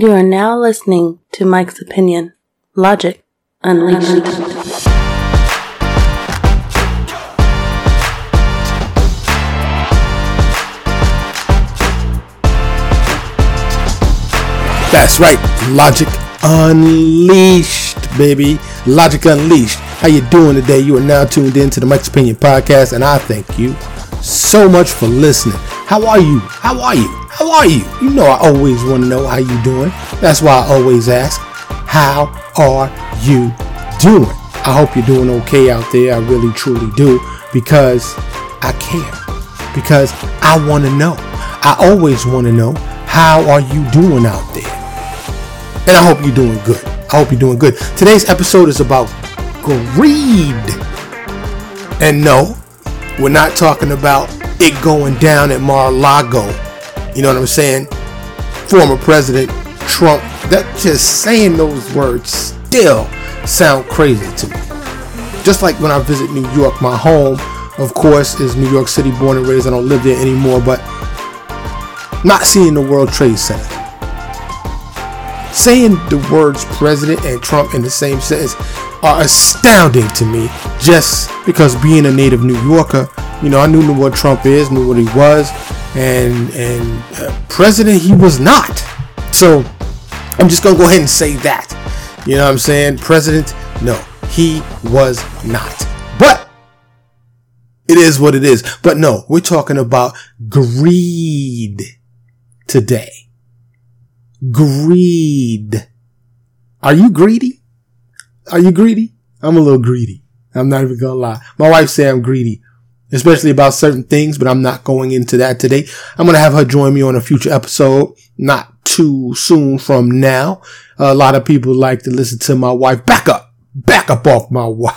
You are now listening to Mike's Opinion Logic Unleashed. That's right, Logic Unleashed, baby. Logic Unleashed. How you doing today? You are now tuned in to the Mike's Opinion podcast, and I thank you so much for listening. How are you? How are you? How are you? You know I always want to know how you doing. That's why I always ask, how are you doing? I hope you're doing okay out there. I really truly do because I care. Because I want to know. I always want to know how are you doing out there? And I hope you're doing good. I hope you're doing good. Today's episode is about greed. And no, we're not talking about it going down at Mar-a-Lago. You know what I'm saying? Former President Trump. That just saying those words still sound crazy to me. Just like when I visit New York, my home, of course, is New York City, born and raised. I don't live there anymore, but not seeing the World Trade Center saying the words president and Trump in the same sentence are astounding to me just because being a native New Yorker, you know, I knew what Trump is, knew what he was, and and uh, president he was not. So I'm just gonna go ahead and say that. You know what I'm saying? President, no, he was not. But it is what it is. But no, we're talking about greed today greed. Are you greedy? Are you greedy? I'm a little greedy. I'm not even gonna lie. My wife say I'm greedy, especially about certain things, but I'm not going into that today. I'm gonna have her join me on a future episode, not too soon from now. A lot of people like to listen to my wife. Back up, back up off my wife.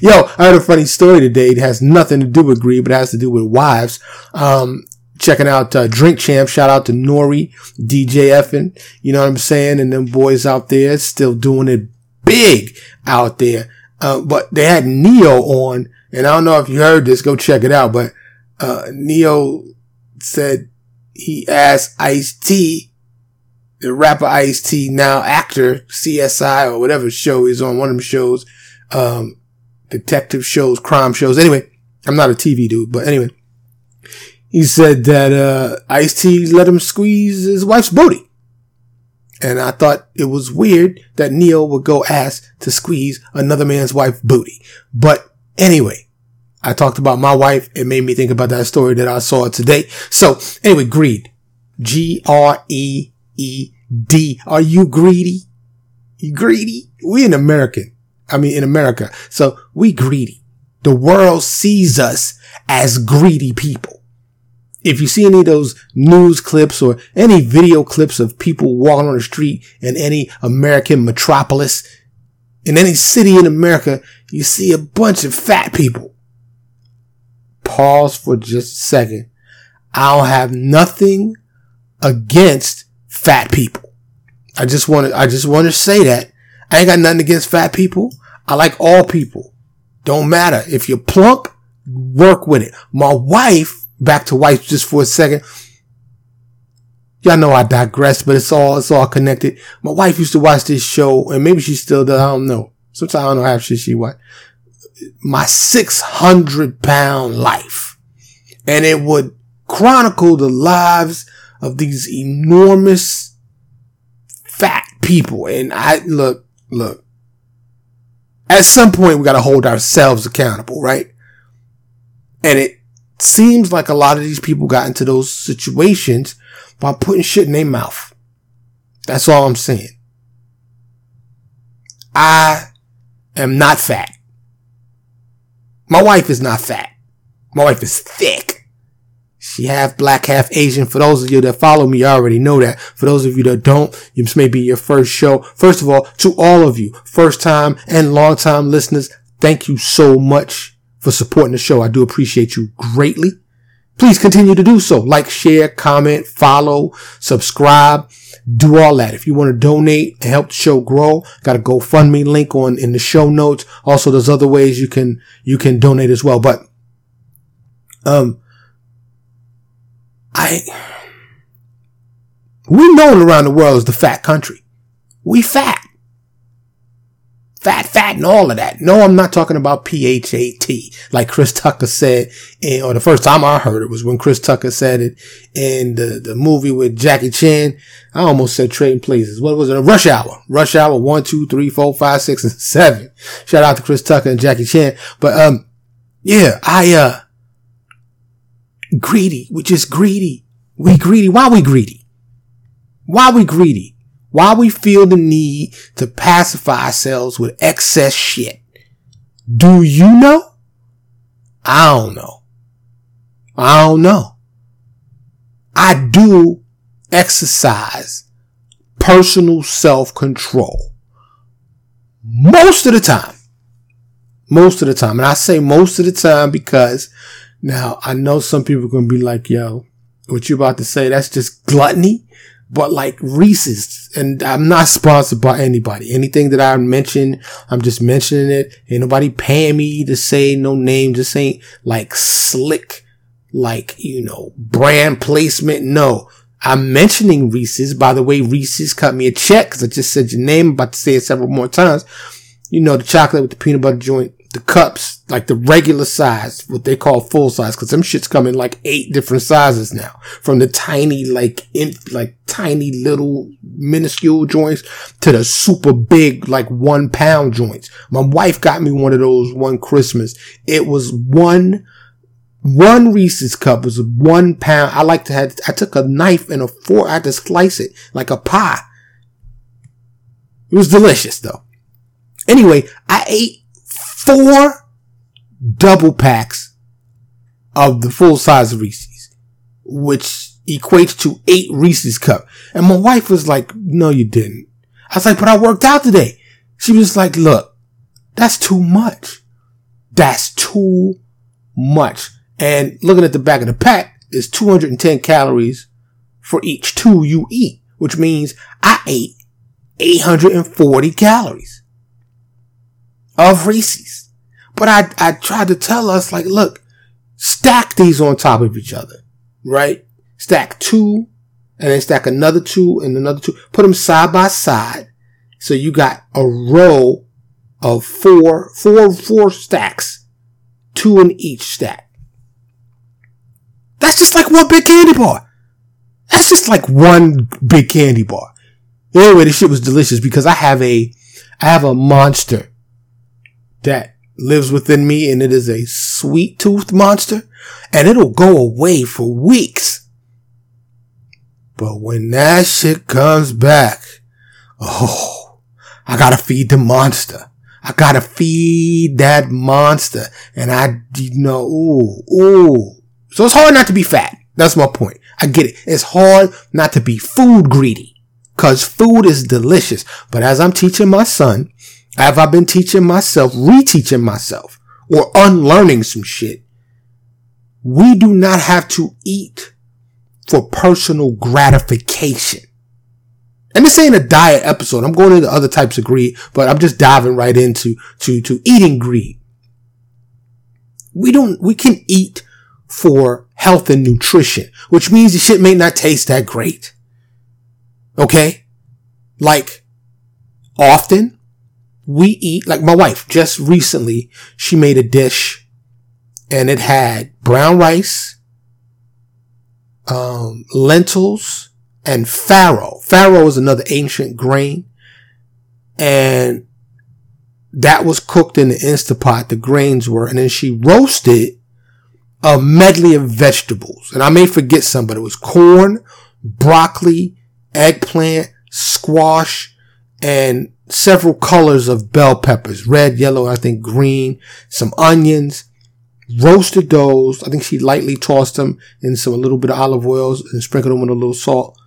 Yo, I heard a funny story today. It has nothing to do with greed, but it has to do with wives. Um, checking out uh, Drink Champ. Shout out to N.O.R.E., DJ EFN. You know what I'm saying? And them boys out there still doing it big out there. Uh, but they had Ne-Yo on, and I don't know if you heard this. Go check it out. But uh, Ne-Yo said he asked Ice T, the rapper Ice T, now actor CSI or whatever show he's on, one of them shows, um, detective shows, crime shows. Anyway, I'm not a TV dude, but anyway, he said that uh, Ice T let him squeeze his wife's booty. And I thought it was weird that Ne-Yo would go ask to squeeze another man's wife's booty. But anyway, I talked about my wife. It made me think about that story that I saw today. So anyway, greed. G-R-E-E-D. Are you greedy? You greedy? We in American. I mean, in America. So we greedy. The world sees us as greedy people if you see any of those news clips or any video clips of people walking on the street in any American metropolis, in any city in America, you see a bunch of fat people. Pause for just a second. I don't have nothing against fat people. I just want to, I just want to say that. I ain't got nothing against fat people. I like all people. Don't matter. If you're plump, work with it. My wife back to wife just for a second. Y'all know I digress, but it's all, it's all connected. My wife used to watch this show and maybe she still does. I don't know. Sometimes I don't know how shit she watch. My 600 pound life. And it would chronicle the lives of these enormous fat people. And I, look, look, at some point we got to hold ourselves accountable, right? And it, seems like a lot of these people got into those situations by putting shit in their mouth. That's all I'm saying. I am not fat. My wife is not fat. My wife is thick. She half black, half Asian. For those of you that follow me, I already know that. For those of you that don't, this may be your first show. First of all, to all of you, first time and long time listeners, thank you so much for supporting the show. I do appreciate you greatly. Please continue to do so. Like, share, comment, follow, subscribe, do all that. If you want to donate and help the show grow, got a GoFundMe link on in the show notes. Also, there's other ways you can, you can donate as well. But, um, I, We known around the world as the fat country. We fat. Fat, fat, and all of that. No, I'm not talking about P-H-A-T, like Chris Tucker said, in, or the first time I heard it was when Chris Tucker said it in the, the movie with Jackie Chan. I almost said Trading Places. What was it? Rush Hour. Rush Hour one, two, three, four, five, six, and seven. Shout out to Chris Tucker and Jackie Chan. But, um, yeah, I, uh, greedy. We're just greedy. We greedy. Why we greedy? Why we greedy? Why we feel the need to pacify ourselves with excess shit? Do you know? I don't know. I don't know. I do exercise personal self control most of the time. Most of the time. And I say most of the time because now I know some people are going to be like, yo, what you about to say? That's just gluttony but like Reese's, and I'm not sponsored by anybody. Anything that I mention, I'm just mentioning it. Ain't nobody paying me to say no name. Just ain't like slick, like, you know, brand placement. No, I'm mentioning Reese's. By the way, Reese's cut me a check because I just said your name. I'm about to say it several more times. You know, the chocolate with the peanut butter joint the cups, like the regular size, what they call full size, cause them shits come in like eight different sizes now. From the tiny, like, in, like tiny little minuscule joints to the super big, like one pound joints. My wife got me one of those one Christmas. It was one, one Reese's cup was one pound. I like to have, I took a knife and a fork, I had to slice it like a pie. It was delicious though. Anyway, I ate four double packs of the full size Reese's, which equates to eight Reese's cup. And my wife was like, no, you didn't. I was like, but I worked out today. She was like, look, that's too much. That's too much. And looking at the back of the pack is 210 calories for each two you eat, which means I ate 840 calories of Reese's. But I, I tried to tell us, like, look, stack these on top of each other, right? Stack two and then stack another two and another two. Put them side by side. So you got a row of four, four, four stacks, two in each stack. That's just like one big candy bar. That's just like one big candy bar. Anyway, this shit was delicious because I have a, I have a monster that lives within me and it is a sweet tooth monster and it'll go away for weeks. But when that shit comes back, oh, I gotta feed the monster. I gotta feed that monster. And I, you know, ooh, ooh. So it's hard not to be fat. That's my point. I get it. It's hard not to be food greedy. Cause food is delicious. But as I'm teaching my son, have I been teaching myself, reteaching myself, or unlearning some shit? We do not have to eat for personal gratification. And this ain't a diet episode. I'm going into other types of greed, but I'm just diving right into to, to eating greed. We don't, we can eat for health and nutrition, which means the shit may not taste that great. Okay? Like, often, we eat, like my wife just recently, she made a dish and it had brown rice, um, lentils and farro. Farro is another ancient grain and that was cooked in the Instapot. The grains were, and then she roasted a medley of vegetables. And I may forget some, but it was corn, broccoli, eggplant, squash, and several colors of bell peppers, red, yellow, I think green, some onions, roasted those. I think she lightly tossed them in some, a little bit of olive oils and sprinkled them with a little salt.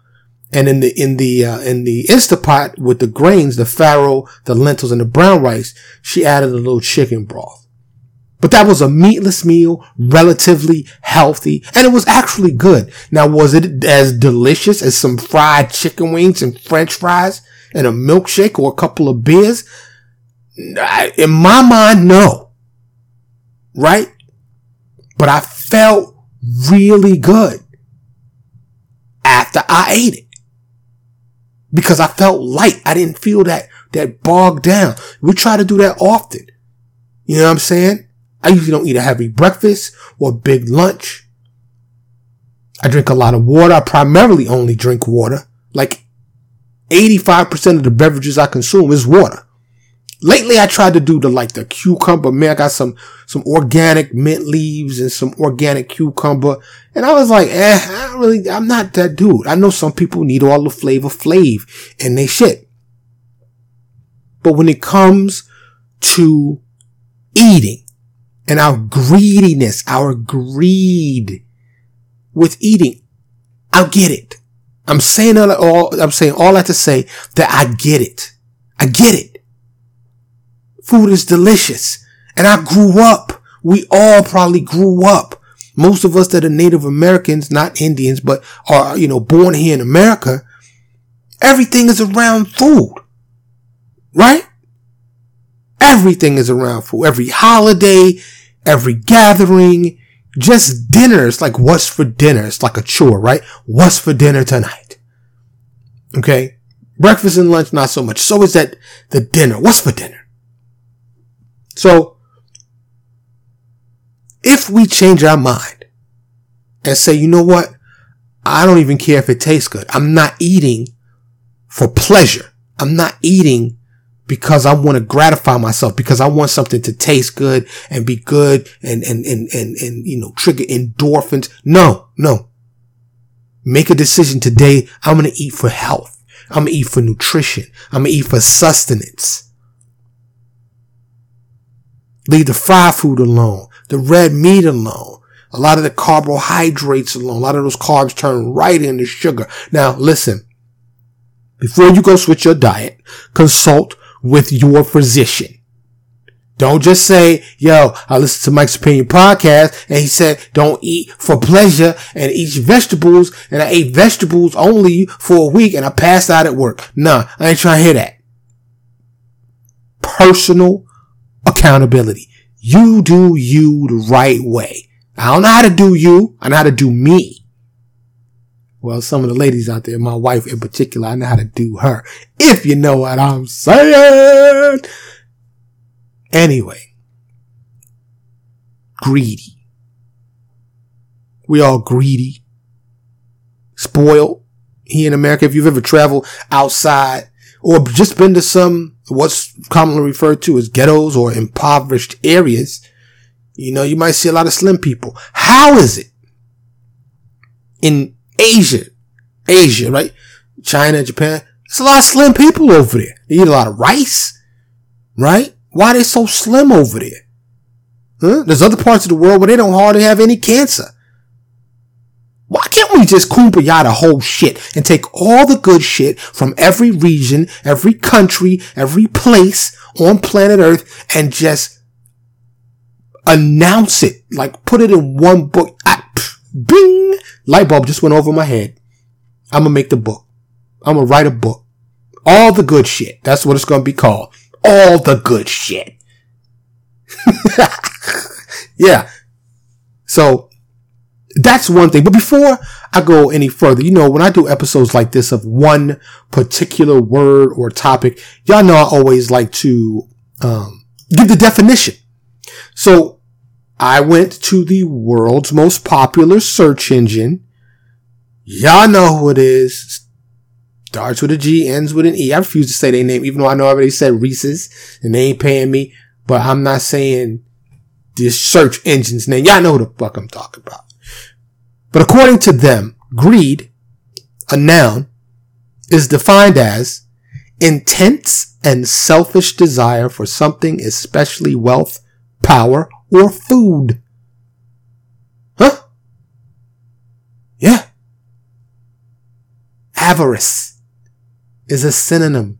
And in the, in the, uh, in the Instapot with the grains, the farro, the lentils and the brown rice, she added a little chicken broth. But that was a meatless meal, relatively healthy, and it was actually good. Now, was it as delicious as some fried chicken wings and french fries? And a milkshake or a couple of beers? In my mind, no. Right? But I felt really good after I ate it. because I felt light. I didn't feel that, that bogged down. We try to do that often. You know what I'm saying? I usually don't eat a heavy breakfast or big lunch. I drink a lot of water. I primarily only drink water. Like 85% of the beverages I consume is water. Lately, I tried to do the like the cucumber. Man, I got some some organic mint leaves and some organic cucumber, and I was like, eh, I really, I'm not that dude. I know some people need all the flavor flav and they shit, but when it comes to eating and our greediness, our greed with eating, I'll get it. I'm saying all, I'm saying all that to say that I get it. I get it. Food is delicious. And I grew up. We all probably grew up. Most of us that are Native Americans, not Indians, but are, you know, born here in America, everything is around food. Right? Everything is around food. Every holiday, every gathering, just dinners. Like what's for dinner? It's like a chore, right? What's for dinner tonight? Okay. Breakfast and lunch, not so much. So is that the dinner. What's for dinner? So, if we change our mind and say, you know what? I don't even care if it tastes good. I'm not eating for pleasure. I'm not eating because I want to gratify myself, because I want something to taste good and be good and, and, and, and, and, you know, trigger endorphins. No, no. Make a decision today. I'm going to eat for health. I'm going to eat for nutrition. I'm going to eat for sustenance. Leave the fried food alone, the red meat alone, a lot of the carbohydrates alone. A lot of those carbs turn right into sugar. Now, listen, before you go switch your diet, consult with your physician. Don't just say, yo, I listened to Mike's Opinion podcast and he said, don't eat for pleasure and eat vegetables. And I ate vegetables only for a week and I passed out at work. Nah, I ain't trying to hear that. Personal accountability. You do you the right way. I don't know how to do you. I know how to do me. Well, some of the ladies out there, my wife in particular, I know how to do her. If you know what I'm saying. Anyway. Greedy. We all greedy. Spoiled. Here in America, if you've ever traveled outside or just been to some what's commonly referred to as ghettos or impoverished areas, you know, you might see a lot of slim people. How is it in Asia, Asia, right? China, Japan, there's a lot of slim people over there. They eat a lot of rice, right? Why they so slim over there? Huh? There's other parts of the world where they don't hardly have any cancer. Why can't we just kumbaya the whole shit and take all the good shit from every region, every country, every place on planet Earth and just announce it? Like put it in one book. I, bing! Light bulb just went over my head. I'm gonna make the book. I'm gonna write a book. All the good shit. That's what it's gonna be called. All the good shit. yeah. So that's one thing. But before I go any further, you know, when I do episodes like this of one particular word or topic, y'all know I always like to um, give the definition. So I went to the world's most popular search engine. Y'all know who it is. Starts with a G, ends with an E. I refuse to say their name, even though I know I already said Reese's and they ain't paying me. But I'm not saying this search engine's name. Y'all know who the fuck I'm talking about. But according to them, greed, a noun, is defined as intense and selfish desire for something, especially wealth, power, or food. Huh? Yeah. Avarice is a synonym,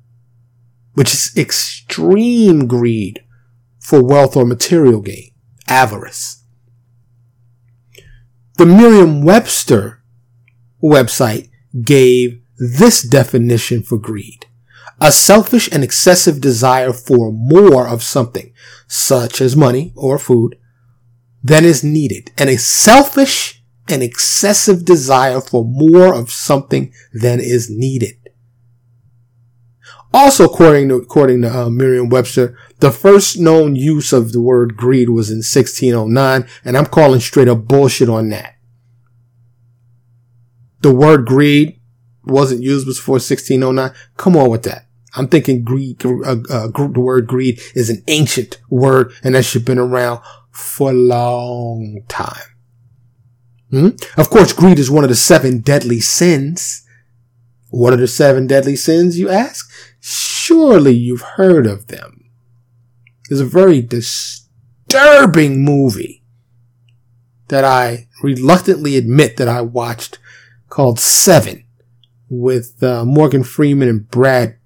which is extreme greed for wealth or material gain. Avarice. The Merriam-Webster website gave this definition for greed. A selfish and excessive desire for more of something, such as money or food, than is needed. And a selfish and excessive desire for more of something than is needed. Also, according to, according to uh, Merriam-Webster, the first known use of the word greed was in 1609, and I'm calling straight up bullshit on that. The word greed wasn't used before 1609. Come on with that. I'm thinking greed, uh, uh, the word greed is an ancient word and that should been around for a long time. Hmm? Of course, greed is one of the seven deadly sins. What are the seven deadly sins, you ask? Surely you've heard of them. It's a very disturbing movie that I reluctantly admit that I watched called Seven with uh, Morgan Freeman and Brad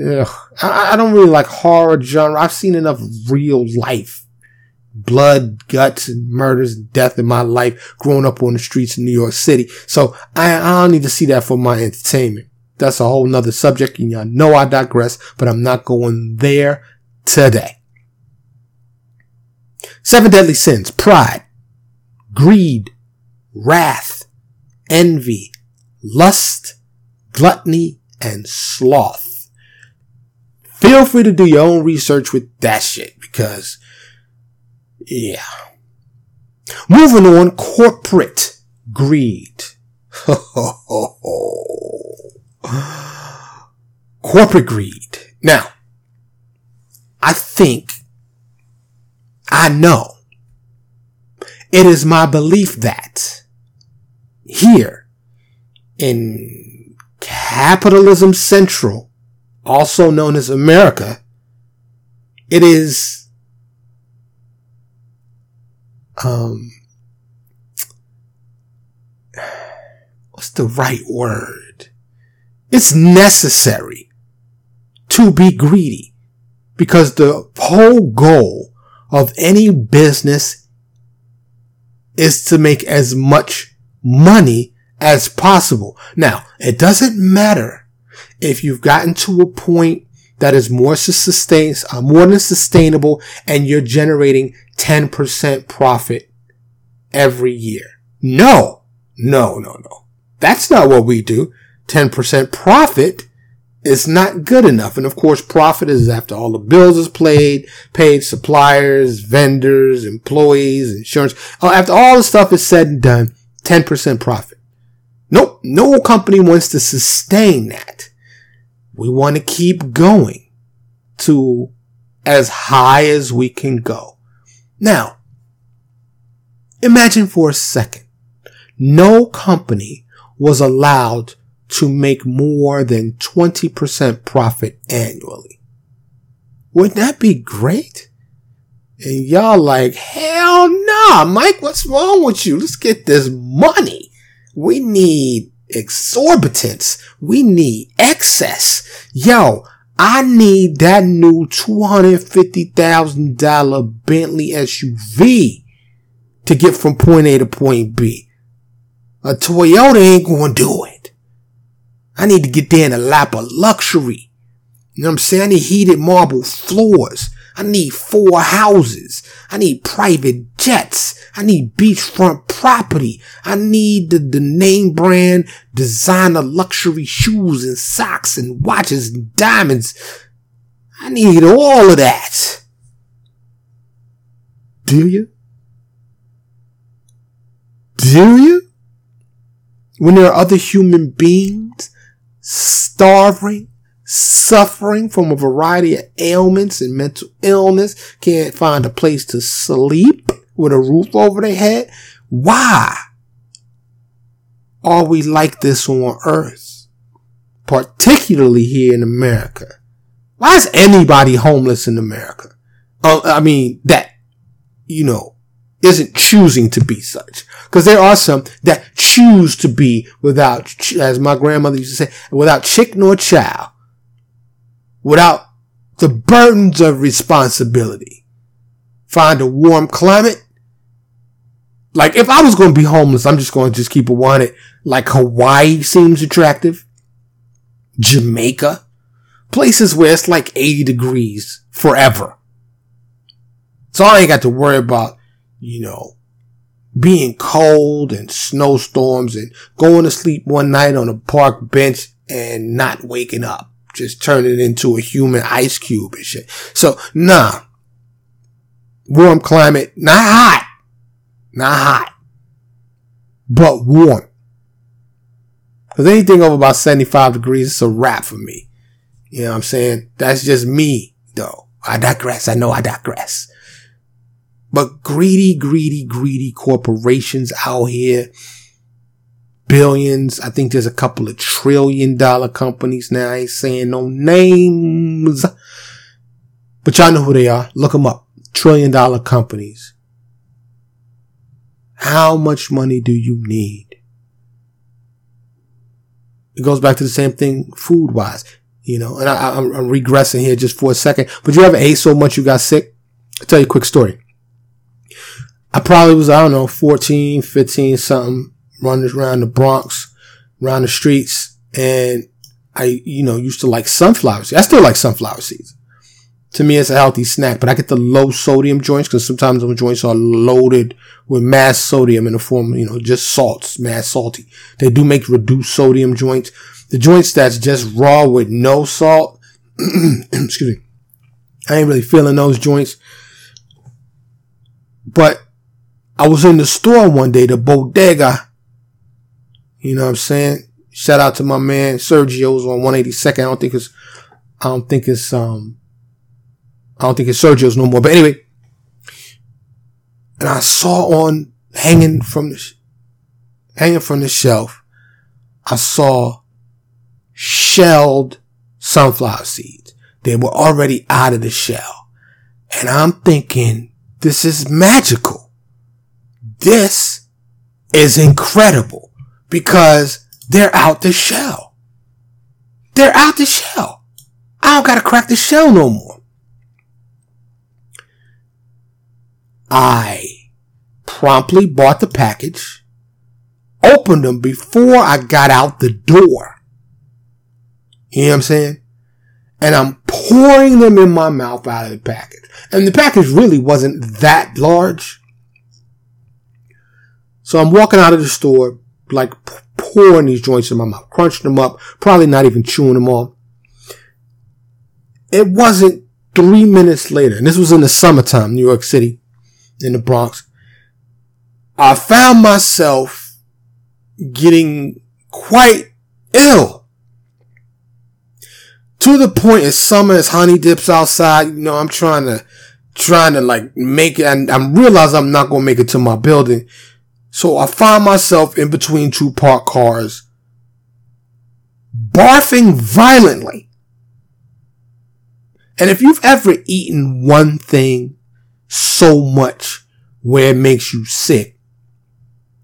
Ugh, I, I don't really like horror genre. I've seen enough real life blood, guts, and murders and death in my life growing up on the streets of New York City. So I, I don't need to see that for my entertainment. That's a whole nother subject and y'all know I digress, but I'm not going there today. Seven deadly sins, pride, greed, wrath, envy, lust, gluttony, and sloth. Feel free to do your own research with that shit because, yeah. Moving on, corporate greed. corporate greed. Now, I think, I know, it is my belief that here in capitalism central, also known as America, it is, um, what's the right word? It's necessary to be greedy because the whole goal of any business is to make as much money as possible. Now, it doesn't matter if you've gotten to a point that is more sustain, uh, more than sustainable and you're generating 10% profit every year. No, no, no, no. That's not what we do. 10% profit is not good enough. And of course, profit is after all the bills is played, paid suppliers, vendors, employees, insurance. Oh, after all the stuff is said and done, 10% profit. Nope. No company wants to sustain that. We want to keep going to as high as we can go. Now, imagine for a second, no company was allowed to make more than 20% profit annually. Wouldn't that be great? And y'all like, hell nah, Mike, what's wrong with you? Let's get this money. We need exorbitance. We need excess. Yo, I need that new $250,000 Bentley SUV to get from point A to point B. A Toyota ain't gonna do it. I need to get there in a lap of luxury. You know what I'm saying? I need heated marble floors. I need four houses. I need private jets. I need beachfront property. I need the, the name brand designer luxury shoes and socks and watches and diamonds. I need all of that. Do you? Do you? When there are other human beings starving, suffering from a variety of ailments and mental illness, can't find a place to sleep with a roof over their head. Why are we like this on earth? Particularly here in America. Why is anybody homeless in America? Uh, I mean, that, you know, isn't choosing to be such. Because there are some that choose to be without, as my grandmother used to say, without chick nor child without the burdens of responsibility. Find a warm climate. Like if I was going to be homeless, I'm just going to just keep it wanted. Like Hawaii seems attractive. Jamaica. Places where it's like 80 degrees forever. So I ain't got to worry about, you know, being cold and snowstorms and going to sleep one night on a park bench and not waking up just turn it into a human ice cube and shit. So, nah. Warm climate, not hot. Not hot. But warm. Cause anything over about 75 degrees, it's a wrap for me. You know what I'm saying? That's just me, though. I digress. I know I digress. But greedy, greedy, greedy corporations out here, billions. I think there's a couple of trillion dollar companies now. I ain't saying no names, but y'all know who they are. Look them up. Trillion dollar companies. How much money do you need? It goes back to the same thing food wise, you know, and I, am regressing here just for a second, but you ever ate so much you got sick? I'll tell you a quick story. I probably was, I don't know, 14, 15 something, running around the Bronx, around the streets. And I, you know, used to like sunflower seeds. I still like sunflower seeds. To me, it's a healthy snack, but I get the low sodium joints because sometimes those joints are loaded with mass sodium in the form, you know, just salts, mass salty. They do make reduced sodium joints. The joints that's just raw with no salt, excuse me, I ain't really feeling those joints. But I was in the store one day, the bodega. You know what I'm saying? Shout out to my man Sergio's on 182nd. I don't think it's, I don't think it's, um, I don't think it's Sergio's no more. But anyway, and I saw on hanging from the, hanging from the shelf, I saw shelled sunflower seeds. They were already out of the shell. And I'm thinking, this is magical. This is incredible because they're out the shell. They're out the shell. I don't gotta crack the shell no more. I promptly bought the package, opened them before I got out the door. You know what I'm saying? And I'm pouring them in my mouth out of the package. And the package really wasn't that large. So I'm walking out of the store, like pouring these joints in my mouth, crunching them up, probably not even chewing them all. It wasn't three minutes later, and this was in the summertime, New York City, in the Bronx. I found myself getting quite ill. To the point as summer as honey dips outside, you know, I'm trying to, trying to like make it, and I'm realizing I'm not going to make it to my building so I find myself in between two parked cars, barfing violently. And if you've ever eaten one thing so much where it makes you sick,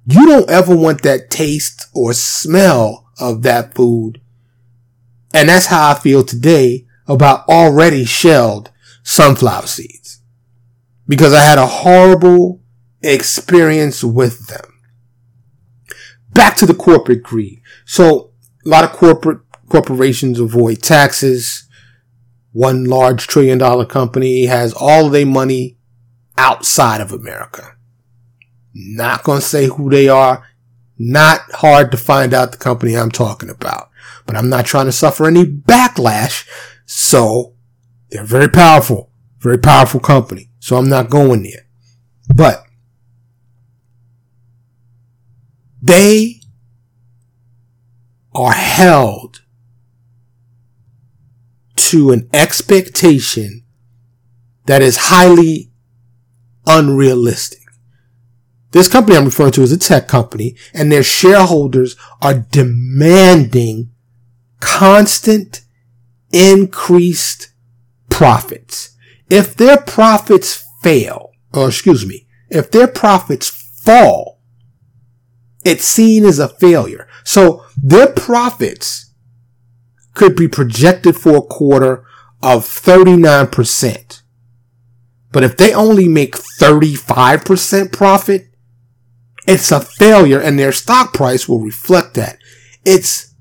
you don't ever want that taste or smell of that food. And that's how I feel today about already shelled sunflower seeds. Because I had a horrible experience with them. Back to the corporate greed. So a lot of corporate corporations avoid taxes. One large trillion dollar company has all their money outside of America. Not going to say who they are. Not hard to find out the company I'm talking about, but I'm not trying to suffer any backlash. So they're very powerful, very powerful company. So I'm not going there. But They are held to an expectation that is highly unrealistic. This company I'm referring to is a tech company and their shareholders are demanding constant increased profits. If their profits fail, or excuse me, if their profits fall, it's seen as a failure. So their profits could be projected for a quarter of 39%. But if they only make 35% profit, it's a failure and their stock price will reflect that. It's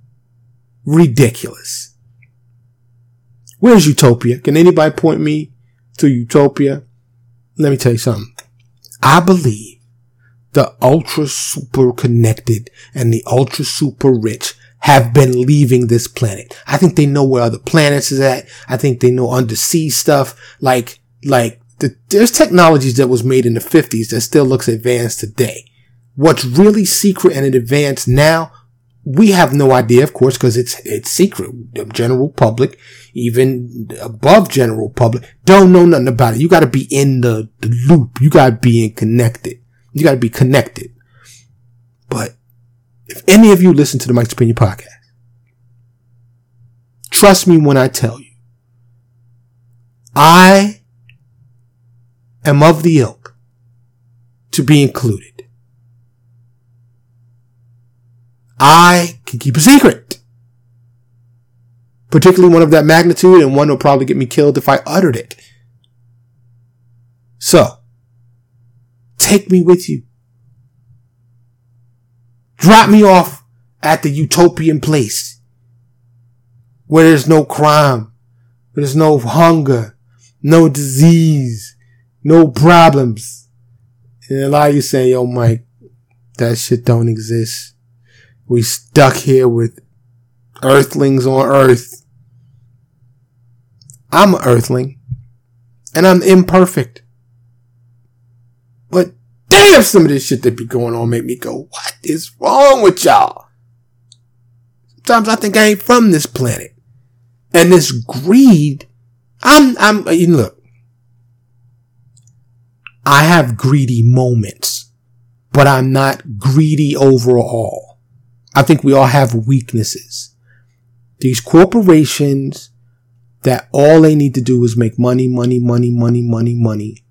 ridiculous. Where's Utopia? Can anybody point me to Utopia? Let me tell you something. I believe the ultra super connected and the ultra super rich have been leaving this planet. I think they know where other planets is at. I think they know undersea stuff. Like, like the, there's technologies that was made in the 50s that still looks advanced today. What's really secret and advanced now, we have no idea, of course, because it's, it's secret. The general public, even above general public, don't know nothing about it. You gotta be in the, the loop. You gotta be in connected. You gotta be connected. But if any of you listen to the Mike's Opinion podcast, trust me when I tell you, I am of the ilk to be included. I can keep a secret. Particularly one of that magnitude and one will probably get me killed if I uttered it. So, take me with you. Drop me off at the utopian place where there's no crime, there's no hunger, no disease, no problems. And a lot of you saying, yo, Mike, that shit don't exist. We stuck here with earthlings on earth. I'm an earthling and I'm imperfect. Damn, some of this shit that be going on make me go, what is wrong with y'all? Sometimes I think I ain't from this planet. And this greed, I'm, I'm, uh, you know, look, I have greedy moments, but I'm not greedy overall. I think we all have weaknesses. These corporations that all they need to do is make money, money, money, money, money, money.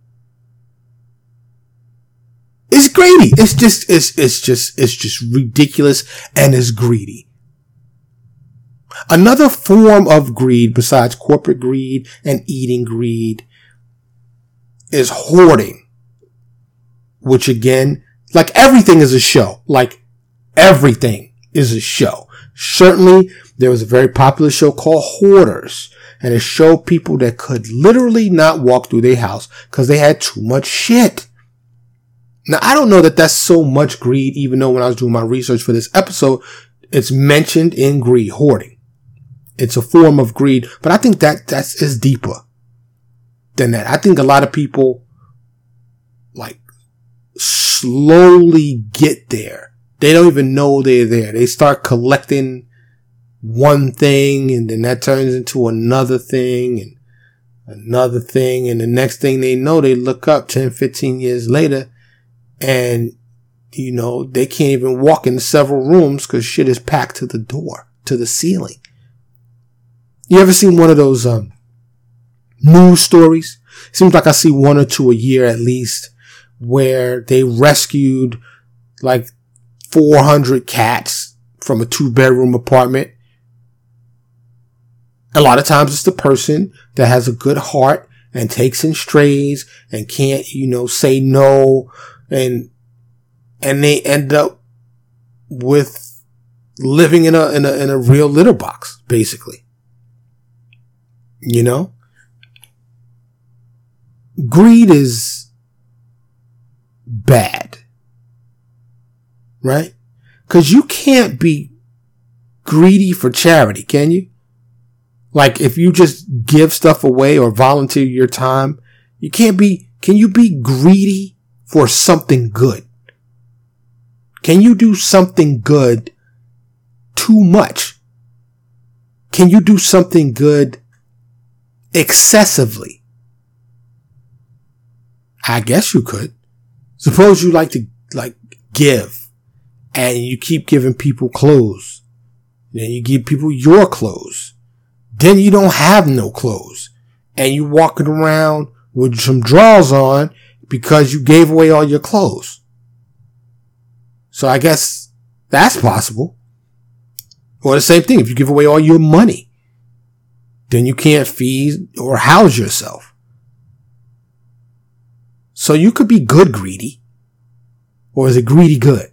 It's greedy. It's just, it's, it's just, it's just ridiculous and it's greedy. Another form of greed besides corporate greed and eating greed is hoarding which again, like everything is a show. Like everything is a show. Certainly, there was a very popular show called Hoarders, and it showed people that could literally not walk through their house because they had too much shit. Now, I don't know that that's so much greed, even though when I was doing my research for this episode, it's mentioned in greed, hoarding. It's a form of greed, but I think that that's is deeper than that. I think a lot of people like slowly get there. They don't even know they're there. They start collecting one thing and then that turns into another thing and another thing. And the next thing they know, they look up 10, 15 years later and, you know, they can't even walk in several rooms because shit is packed to the door, to the ceiling. You ever seen one of those, um, news stories? Seems like I see one or two a year at least where they rescued like 400 cats from a two bedroom apartment. A lot of times it's the person that has a good heart and takes in strays and can't, you know, say no and, and they end up with living in a, in a, in a real litter box, basically. You know? Greed is, bad. Right? Cause you can't be greedy for charity, can you? Like if you just give stuff away or volunteer your time, you can't be, can you be greedy for something good? Can you do something good too much? Can you do something good excessively? I guess you could. Suppose you like to like give and you keep giving people clothes. Then you give people your clothes. Then you don't have no clothes and you walking around with some drawers on because you gave away all your clothes. So I guess that's possible. Or the same thing. If you give away all your money, then you can't feed or house yourself. So you could be good greedy. Or is it greedy good?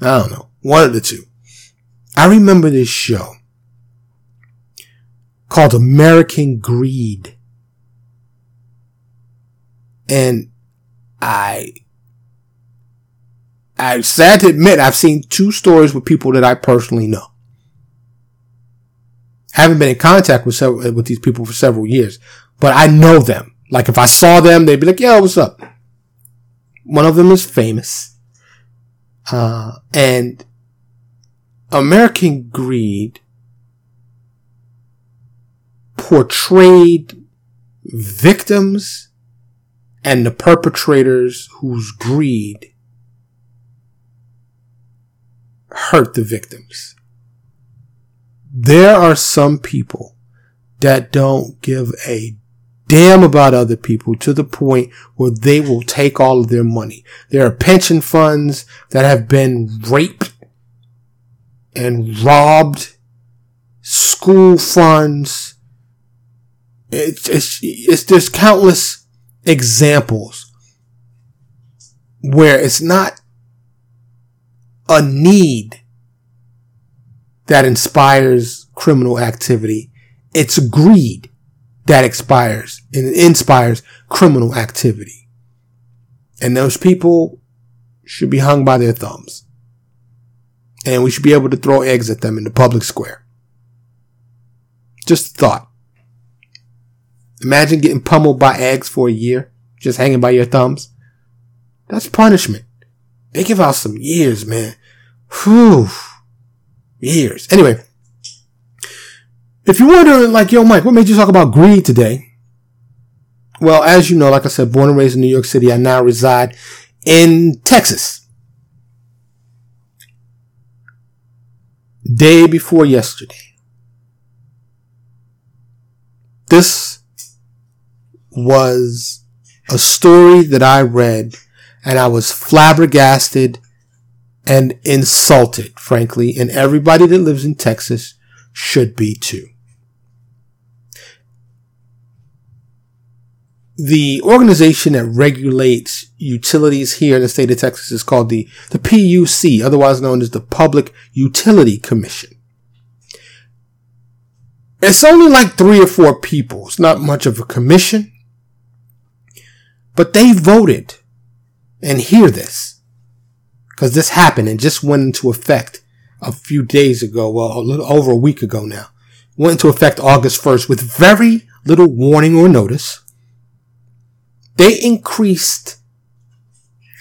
I don't know. One of the two. I remember this show called American Greed. And I, I'm sad to admit I've seen two stories with people that I personally know. I haven't been in contact with several, with these people for several years, but I know them. Like if I saw them, they'd be like, "Yo, what's up?" One of them is famous, uh, and American Greed portrayed victims and the perpetrators whose greed hurt the victims. There are some people that don't give a damn about other people to the point where they will take all of their money. There are pension funds that have been raped and robbed, school funds. It's, it's, it's, there's countless examples where it's not a need that inspires criminal activity. It's greed that expires and inspires criminal activity. And those people should be hung by their thumbs. And we should be able to throw eggs at them in the public square. Just thought. Imagine getting pummeled by eggs for a year, just hanging by your thumbs. That's punishment. They give out some years, man. Whew. Years. Anyway. If you're wondering, like, yo, Mike, what made you talk about greed today? Well, as you know, like I said, born and raised in New York City, I now reside in Texas. Day before yesterday. This was a story that I read and I was flabbergasted and insulted, frankly, and everybody that lives in Texas should be too. The organization that regulates utilities here in the state of Texas is called the, the PUC, otherwise known as the Public Utility Commission. It's only like three or four people. It's not much of a commission. But they voted, and hear this, because this happened and just went into effect a few days ago, well, a little over a week ago now, went into effect August 1st with very little warning or notice. They increased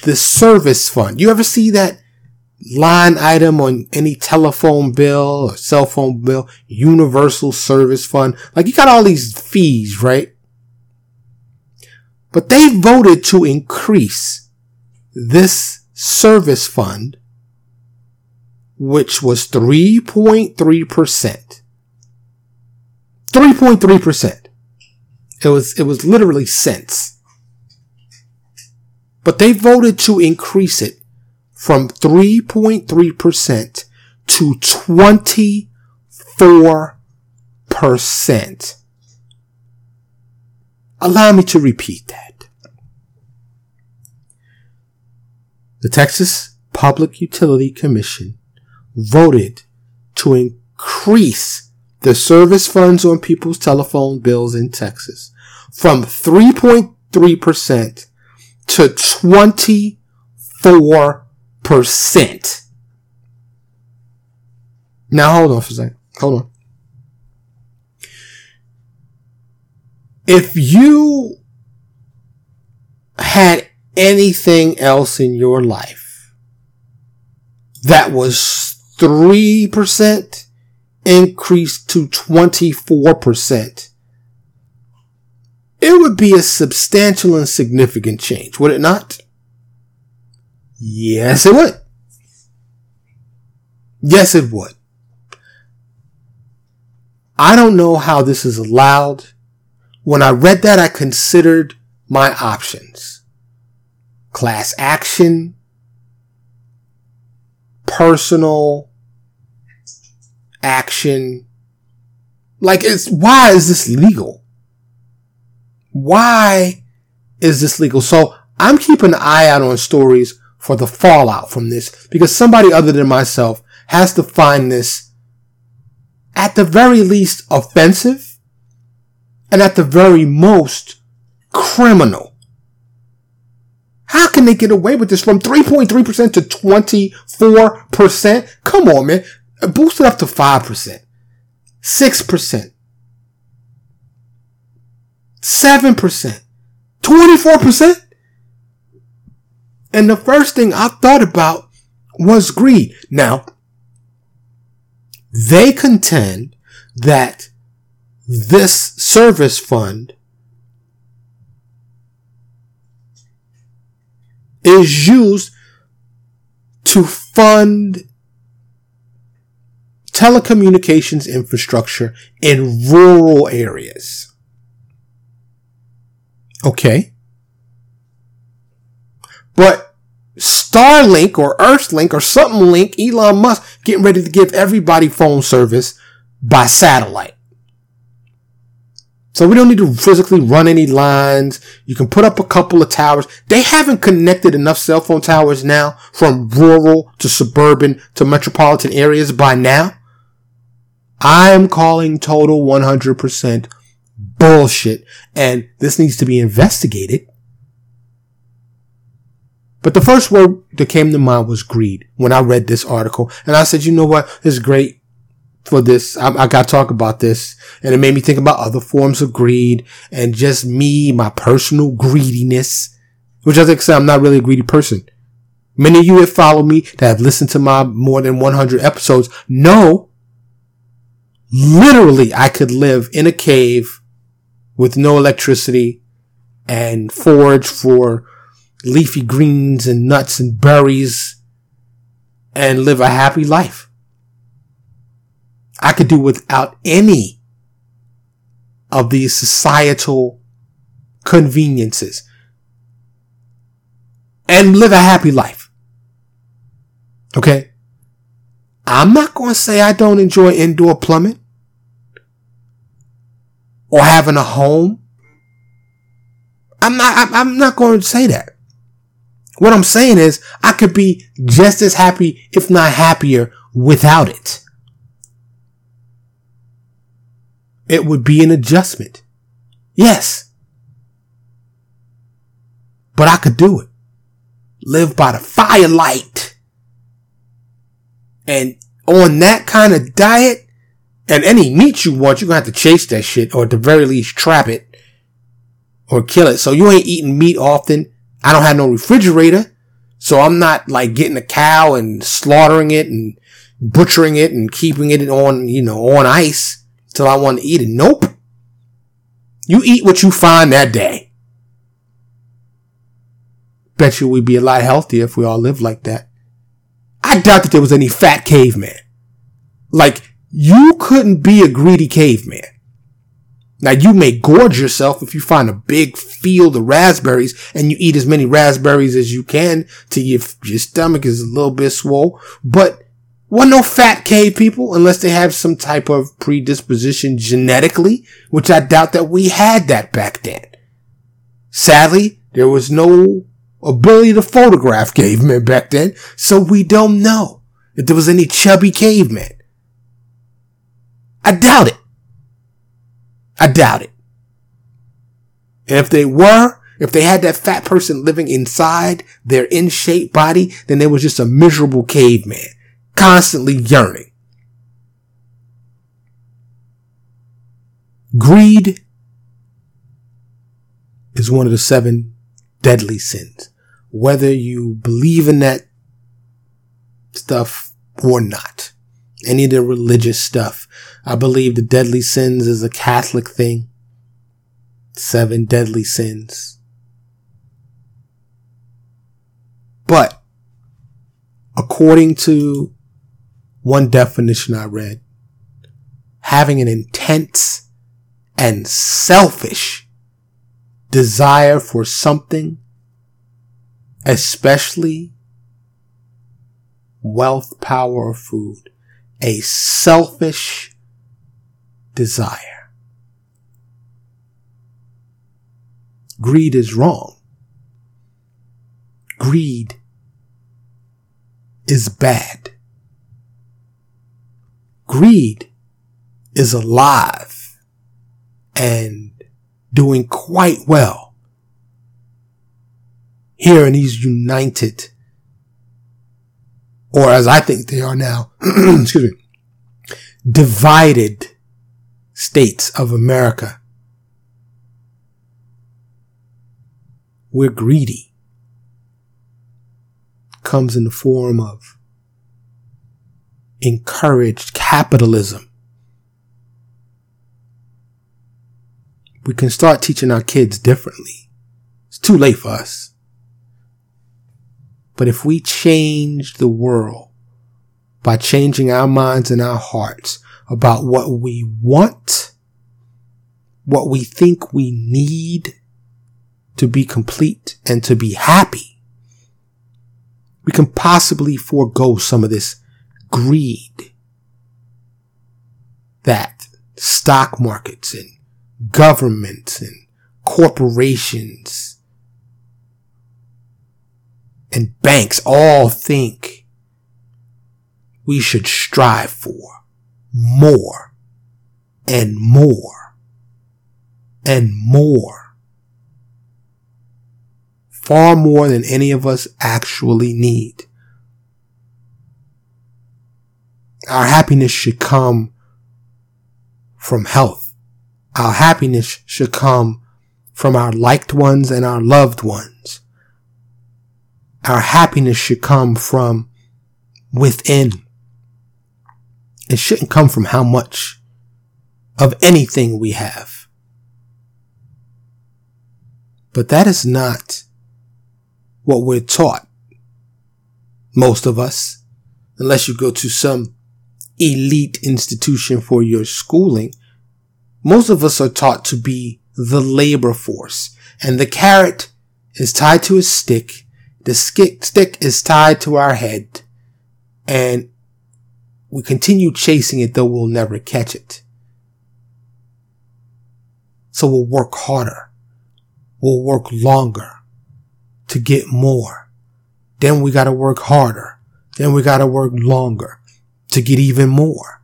the service fund. You ever see that line item on any telephone bill or cell phone bill? Universal service fund. Like you got all these fees, right? But they voted to increase this service fund, which was 3.3%. 3.3%. It was, it was literally cents. But they voted to increase it from 3.3% to 24%. Allow me to repeat that. The Texas Public Utility Commission voted to increase the service funds on people's telephone bills in Texas from 3.3% to 24%. Now hold on for a second. Hold on. If you had anything else in your life that was 3% increased to 24%, it would be a substantial and significant change, would it not? Yes, it would. Yes, it would. I don't know how this is allowed. When I read that, I considered my options. Class action, personal action. Like it's, why is this legal? Why is this legal? So I'm keeping an eye out on stories for the fallout from this because somebody other than myself has to find this at the very least offensive and at the very most criminal. How can they get away with this from 3.3% to 24%? Come on, man. Boost it up to 5%. 6%, 7%, 24%. And the first thing I thought about was greed. Now, they contend that this service fund is used to fund telecommunications infrastructure in rural areas. Okay. But Starlink or Earthlink or something link, Elon Musk getting ready to give everybody phone service by satellite. So we don't need to physically run any lines. You can put up a couple of towers. They haven't connected enough cell phone towers now from rural to suburban to metropolitan areas by now. I am calling total 100% bullshit and this needs to be investigated. But the first word that came to mind was greed when I read this article and I said, you know what? This is great for this. I, I got to talk about this and it made me think about other forms of greed and just me, my personal greediness, which as I said, I'm not really a greedy person. Many of you that follow me that have listened to my more than 100 episodes know literally I could live in a cave with no electricity and forage for leafy greens and nuts and berries and live a happy life. I could do without any of these societal conveniences and live a happy life. Okay. I'm not going to say I don't enjoy indoor plumbing or having a home. I'm not, I'm not going to say that. What I'm saying is I could be just as happy, if not happier without it. It would be an adjustment. Yes. But I could do it. Live by the firelight. And on that kind of diet, and any meat you want, you're gonna have to chase that shit, or at the very least trap it, or kill it. So you ain't eating meat often. I don't have no refrigerator, so I'm not like getting a cow and slaughtering it and butchering it and keeping it on, you know, on ice till I want to eat it. Nope. You eat what you find that day. Bet you we'd be a lot healthier if we all lived like that. I doubt that there was any fat caveman. Like, you couldn't be a greedy caveman. Now you may gorge yourself if you find a big field of raspberries and you eat as many raspberries as you can till your, your stomach is a little bit swole, but wasn't no fat cave people unless they have some type of predisposition genetically, which I doubt that we had that back then. Sadly, there was no ability to photograph cavemen back then, so we don't know if there was any chubby cavemen. I doubt it. I doubt it. And if they were, if they had that fat person living inside their in shape body, then they was just a miserable caveman constantly yearning. Greed is one of the seven deadly sins. Whether you believe in that stuff or not. Any of the religious stuff. I believe the deadly sins is a Catholic thing. Seven deadly sins. But according to one definition I read, having an intense and selfish desire for something, especially wealth, power, or food, a selfish desire. Greed is wrong. Greed is bad greed is alive and doing quite well here in these united, or as I think they are now, excuse me, divided States of America. We're greedy. Comes in the form of encouraged capitalism. We can start teaching our kids differently. It's too late for us. But if we change the world by changing our minds and our hearts about what we want, what we think we need to be complete and to be happy, we can possibly forego some of this greed that stock markets and governments and corporations and banks all think we should strive for more and more and more. Far more than any of us actually need. Our happiness should come from health. Our happiness should come from our liked ones and our loved ones. Our happiness should come from within. It shouldn't come from how much of anything we have. But that is not what we're taught. Most of us, unless you go to some elite institution for your schooling, most of us are taught to be the labor force and the carrot is tied to a stick. The stick is tied to our head and we continue chasing it though we'll never catch it. So we'll work harder. We'll work longer to get more. Then we gotta work harder. Then we gotta work longer to get even more.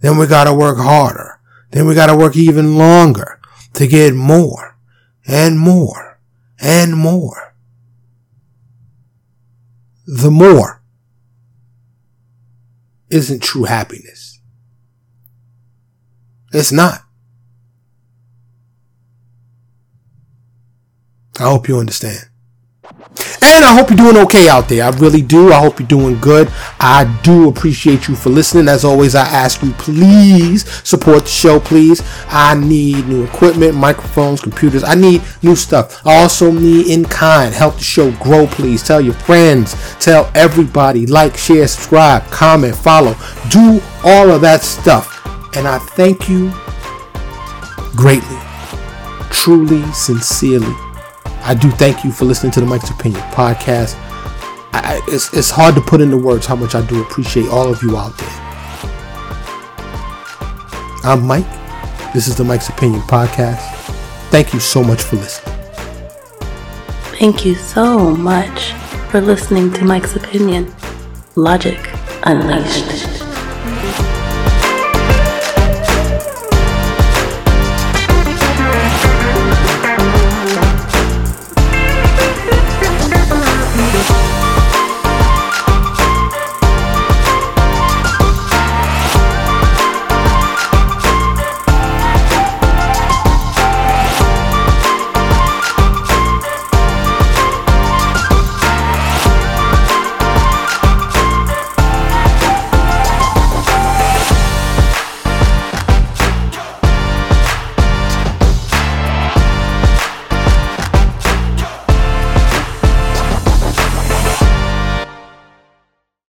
Then we gotta work harder. Then we gotta work even longer to get more and more and more. The more isn't true happiness. It's not. I hope you understand. And I hope you're doing okay out there. I really do. I hope you're doing good. I do appreciate you for listening. As always, I ask you, please support the show, please. I need new equipment, microphones, computers. I need new stuff. I also need in kind. Help the show grow, please. Tell your friends. Tell everybody. Like, share, subscribe, comment, follow. Do all of that stuff. And I thank you greatly, truly, sincerely I do thank you for listening to the Mike's Opinion podcast. I, it's, it's hard to put into words how much I do appreciate all of you out there. I'm Mike. This is the Mike's Opinion podcast. Thank you so much for listening. Thank you so much for listening to Mike's Opinion. Logic Unleashed.